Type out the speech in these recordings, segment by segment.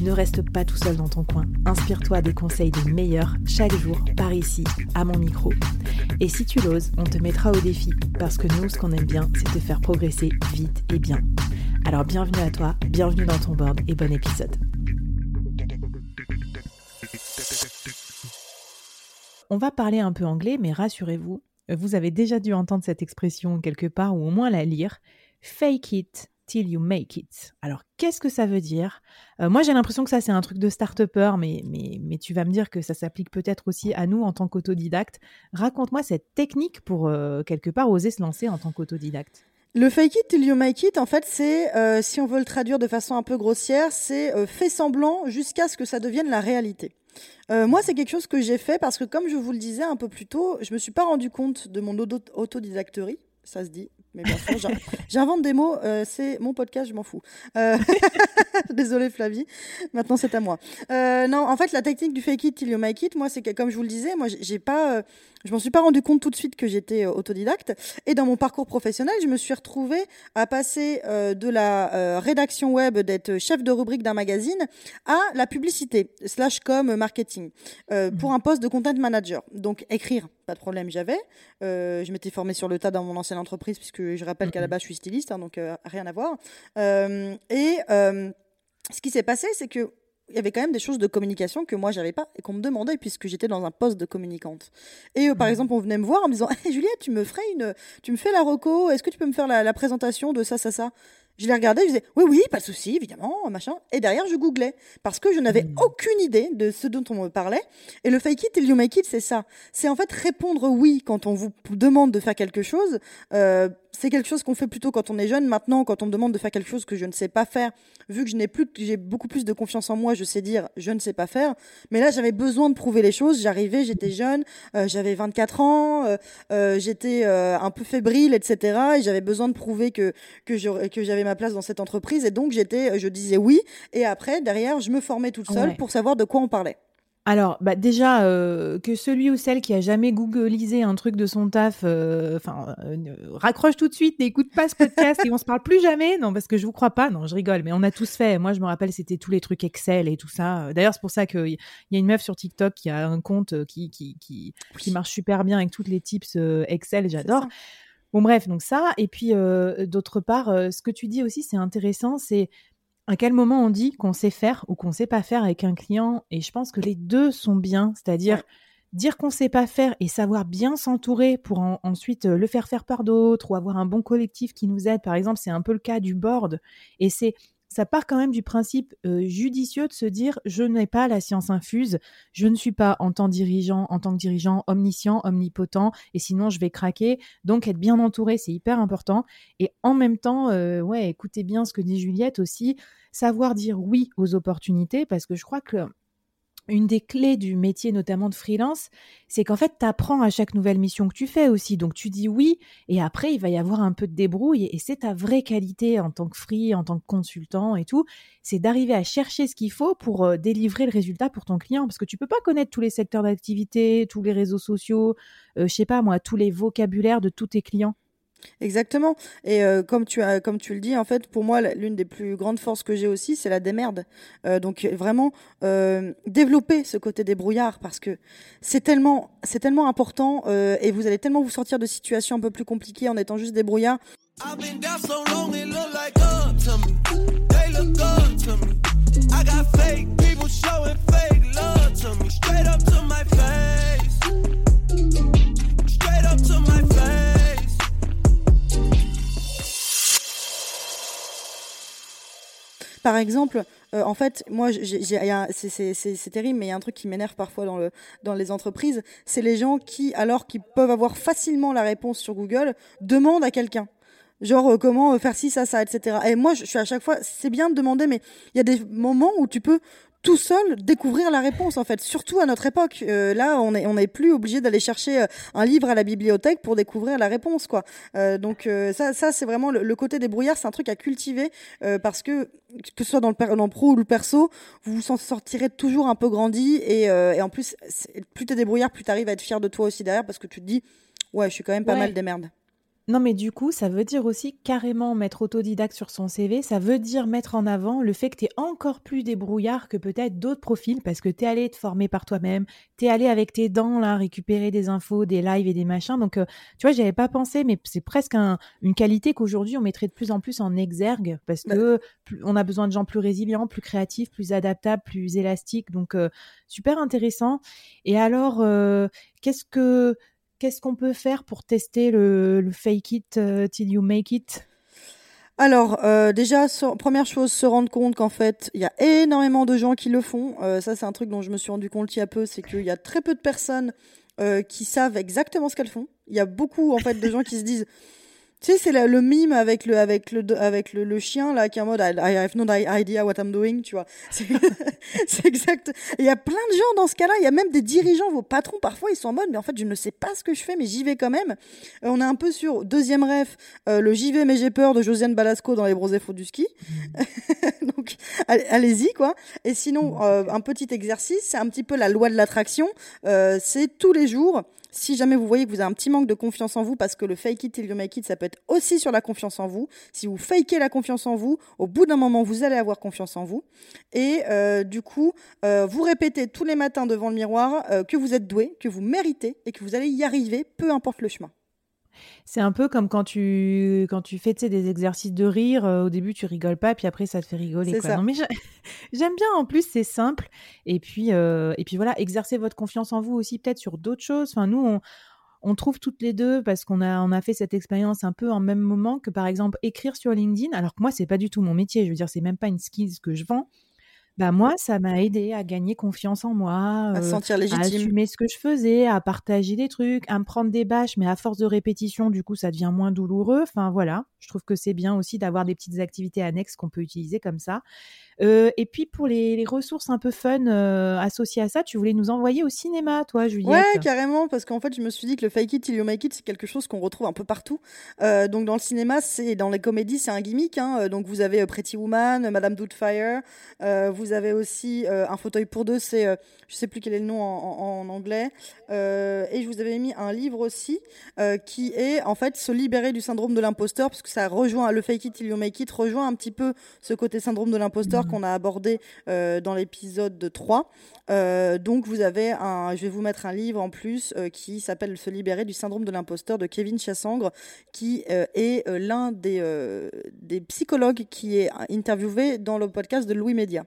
Ne reste pas tout seul dans ton coin. Inspire-toi des conseils des meilleurs chaque jour par ici, à mon micro. Et si tu l'oses, on te mettra au défi parce que nous, ce qu'on aime bien, c'est te faire progresser vite et bien. Alors bienvenue à toi, bienvenue dans ton board et bon épisode. On va parler un peu anglais, mais rassurez-vous, vous avez déjà dû entendre cette expression quelque part ou au moins la lire. Fake it till you make it. Alors, qu'est-ce que ça veut dire? Euh, Moi, j'ai l'impression que ça, c'est un truc de start-upper, mais, mais, mais tu vas me dire que ça s'applique peut-être aussi à nous en tant qu'autodidacte. Raconte-moi cette technique pour, euh, quelque part, oser se lancer en tant qu'autodidacte. Le fake it till you make it, en fait, c'est, euh, si on veut le traduire de façon un peu grossière, c'est fait semblant jusqu'à ce que ça devienne la réalité. moi, c'est quelque chose que j'ai fait parce que, comme je vous le disais un peu plus tôt, je me suis pas rendu compte de mon autodidacterie, ça se dit, mais bien sûr, j'invente des mots. Euh, c'est mon podcast, je m'en fous. Euh, désolée Flavie. Maintenant, c'est à moi. Euh, non, en fait, la technique du fake it till you make it, moi, c'est que, comme je vous le disais, moi, j'ai pas, je m'en suis pas rendu compte tout de suite que j'étais autodidacte. Et dans mon parcours professionnel, je me suis retrouvée à passer de la rédaction web, d'être chef de rubrique d'un magazine, à la publicité slash com marketing pour mmh. un poste de content manager. Donc écrire, pas de problème, j'avais. je m'étais formée sur le tas dans mon ancienne entreprise puisque je rappelle qu'à la base, je suis styliste, hein, donc euh, rien à voir. Euh, et euh, ce qui s'est passé, c'est que il y avait quand même des choses de communication que moi j'avais pas et qu'on me demandait puisque j'étais dans un poste de communicante. Et par exemple, on venait me voir en me disant hey, Juliette, tu me ferais une tu me fais la reco, est-ce que tu peux me faire la, la présentation de ça ça ça? Je les regardais, je disais oui, oui, pas de souci, évidemment, machin. Et derrière, je googlais parce que je n'avais hmm. aucune idée de ce dont on me parlait. Et le fake it et le you make it, c'est ça. C'est en fait répondre oui quand on vous demande de faire quelque chose. Euh, c'est quelque chose qu'on fait plutôt quand on est jeune. Maintenant, quand on me demande de faire quelque chose que je ne sais pas faire, vu que je n'ai plus, j'ai beaucoup plus de confiance en moi, je sais dire je ne sais pas faire. Mais là, j'avais besoin de prouver les choses. J'arrivais, j'étais jeune, euh, j'avais 24 ans, euh, j'étais un peu fébrile, etc. Et j'avais besoin de prouver que que j'avais ma place dans cette entreprise. Et donc, j'étais, je disais oui. Et après, derrière, je me formais toute seule pour savoir de quoi on parlait. Alors, bah déjà, euh, que celui ou celle qui a jamais googlisé un truc de son taf, euh, enfin, euh, raccroche tout de suite, n'écoute pas ce podcast et on se parle plus jamais. Non, parce que je vous crois pas. Non, je rigole, mais on a tous fait. Moi, je me rappelle, c'était tous les trucs Excel et tout ça. D'ailleurs, c'est pour ça qu'il y a une meuf sur TikTok qui a un compte qui, qui, qui, qui marche super bien avec toutes les tips Excel. J'adore. Bon, bref, donc ça. Et puis, d'autre part, ce que tu dis aussi, c'est intéressant, c'est à quel moment on dit qu'on sait faire ou qu'on sait pas faire avec un client Et je pense que les deux sont bien, c'est-à-dire dire qu'on sait pas faire et savoir bien s'entourer pour ensuite euh, le faire faire par d'autres ou avoir un bon collectif qui nous aide. Par exemple, c'est un peu le cas du board et c'est ça part quand même du principe euh, judicieux de se dire je n'ai pas la science infuse, je ne suis pas en tant dirigeant, en tant que dirigeant omniscient, omnipotent, et sinon je vais craquer. Donc être bien entouré, c'est hyper important. Et en même temps, euh, écoutez bien ce que dit Juliette aussi, savoir dire oui aux opportunités, parce que je crois que une des clés du métier, notamment de freelance, c'est qu'en fait, tu apprends à chaque nouvelle mission que tu fais aussi. Donc, tu dis oui, et après, il va y avoir un peu de débrouille. Et c'est ta vraie qualité en tant que free, en tant que consultant et tout. C'est d'arriver à chercher ce qu'il faut pour euh, délivrer le résultat pour ton client. Parce que tu peux pas connaître tous les secteurs d'activité, tous les réseaux sociaux, euh, je sais pas moi, tous les vocabulaires de tous tes clients. Exactement. Et euh, comme tu comme tu le dis, en fait, pour moi, l'une des plus grandes forces que j'ai aussi, c'est la démerde. Euh, donc vraiment euh, développer ce côté débrouillard parce que c'est tellement, c'est tellement important et vous allez tellement vous sortir de situations un peu plus compliquées en étant juste débrouillard. Par exemple, euh, en fait, moi, c'est terrible, mais il y a un truc qui m'énerve parfois dans, le, dans les entreprises, c'est les gens qui, alors qu'ils peuvent avoir facilement la réponse sur Google, demandent à quelqu'un genre euh, comment faire ci, ça, ça, etc. Et moi, je suis à chaque fois, c'est bien de demander, mais il y a des moments où tu peux tout seul découvrir la réponse en fait. Surtout à notre époque euh, là on est on n'est plus obligé d'aller chercher euh, un livre à la bibliothèque pour découvrir la réponse quoi. Euh, donc ça ça c'est vraiment le, côté des brouillards c'est un truc à cultiver parce que que ce soit dans le, dans pro ou le perso vous vous en sortirez toujours un peu grandi et, et en plus plus t'es débrouillard plus t'arrives à être fier de toi aussi derrière parce que tu te dis ouais je suis quand même pas mal des merdes non, mais du coup, ça veut dire aussi carrément mettre autodidacte sur son CV. Ça veut dire mettre en avant le fait que tu es encore plus débrouillard que peut-être d'autres profils parce que tu es allé te former par toi-même. Tu es allé avec tes dents là récupérer des infos, des lives et des machins. Donc, euh, tu vois, j'avais pas pensé, mais c'est presque une qualité qu'aujourd'hui on mettrait de plus en plus en exergue parce bah que on a besoin de gens plus résilients, plus créatifs, plus adaptables, plus élastiques. Donc, euh, super intéressant. Et alors, euh, qu'est-ce que qu'est-ce qu'on peut faire pour tester le, fake it euh, till you make it? Alors, euh, déjà, première chose, se rendre compte qu'en fait, il y a énormément de gens qui le font. Euh, ça, c'est un truc dont je me suis rendu compte il y a peu, c'est qu'il y a très peu de personnes qui savent exactement ce qu'elles font. Il y a beaucoup, en fait, de gens qui se disent tu sais, c'est le mime avec le, avec le, avec le, chien, là, qui est en mode I, have no idea what I'm doing, tu vois. C'est exact. Il y a plein de gens dans ce cas-là. Il y a même des dirigeants, vos patrons, parfois, ils sont en mode, mais en fait, je ne sais pas ce que je fais, mais j'y vais quand même. Euh, on est un peu sur deuxième ref, euh, le j'y vais, mais j'ai peur de Josiane Balasco dans Les Brosets Faux du ski. Donc, allez-y, quoi. Et sinon, euh, un petit exercice, c'est un petit peu la loi de l'attraction. c'est tous les jours si jamais vous voyez que vous avez un petit manque de confiance en vous, parce que le fake it till you make it, ça peut être aussi sur la confiance en vous. Si vous fakez la confiance en vous, au bout d'un moment, vous allez avoir confiance en vous. Et euh, du coup, euh, vous répétez tous les matins devant le miroir euh, que vous êtes doué, que vous méritez et que vous allez y arriver, peu importe le chemin. C'est un peu comme quand tu, quand tu fais des exercices de rire. Euh, au début, tu rigoles pas, puis après, ça te fait rigoler. Quoi. Non, mais j'aime bien. En plus, c'est simple. Et puis, euh, et puis voilà, exercer votre confiance en vous aussi, peut-être sur d'autres choses. Enfin, nous, on, on trouve toutes les deux parce qu'on a, on a fait cette expérience un peu en même moment que, par exemple, écrire sur LinkedIn. Alors que moi, c'est pas du tout mon métier. Je veux dire, c'est même pas une skills que je vends. Bah moi, ça m'a aidé à gagner confiance en moi, à sentir légitime, à assumer ce que je faisais, à partager des trucs, à me prendre des bâches, mais à force de répétition, du coup, ça devient moins douloureux. Enfin voilà, je trouve que c'est bien aussi d'avoir des petites activités annexes qu'on peut utiliser comme ça. Euh, et puis pour les, ressources un peu fun euh, associées à ça, tu voulais nous envoyer au cinéma, toi, Juliette? Ouais, carrément, parce qu'en fait, je me suis dit que le fake it till you make it, c'est quelque chose qu'on retrouve un peu partout. Euh, donc dans le cinéma, c'est dans les comédies, c'est un gimmick. Hein. Donc vous avez Pretty Woman, Madame Doubtfire, vous avez aussi un fauteuil pour deux, c'est, je sais plus quel est le nom en, anglais. et je vous avais mis un livre aussi qui est en fait se libérer du syndrome de l'imposteur, parce que ça rejoint le fake it till you make it rejoint un petit peu ce côté syndrome de l'imposteur qu'on a abordé euh, dans l'épisode 3. Euh, donc vous avez un, je vais vous mettre un livre en plus euh, qui s'appelle Se libérer du syndrome de l'imposteur de Kevin Chassangre, qui est l'un des, des psychologues qui est interviewé dans le podcast de Louis Média.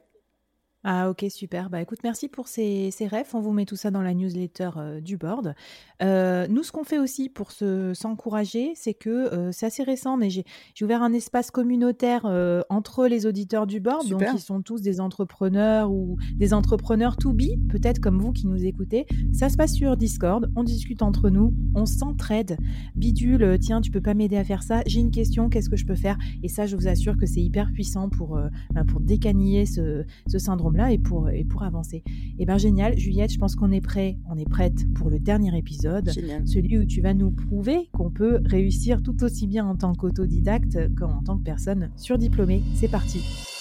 Ah ok, super. Bah écoute, merci pour ces, ces refs. On vous met tout ça dans la newsletter euh, du board. Euh, nous, ce qu'on fait aussi pour se, s'encourager, c'est que euh, c'est assez récent, mais j'ai, ouvert un espace communautaire entre les auditeurs du board, donc ils sont tous des entrepreneurs ou des entrepreneurs to be, peut-être comme vous qui nous écoutez. Ça se passe sur Discord, on discute entre nous, on s'entraide. Bidule, tiens, tu peux pas m'aider à faire ça, j'ai une question, qu'est-ce que je peux faire? Et ça, je vous assure que c'est hyper puissant pour, ben, pour décaniller ce, ce syndrome là et pour, et pour avancer. Et eh bien génial, Juliette, je pense qu'on est prêt, on est prête pour le dernier épisode, celui où tu vas nous prouver qu'on peut réussir tout aussi bien en tant qu'autodidacte qu'en tant que personne surdiplômée. C'est parti.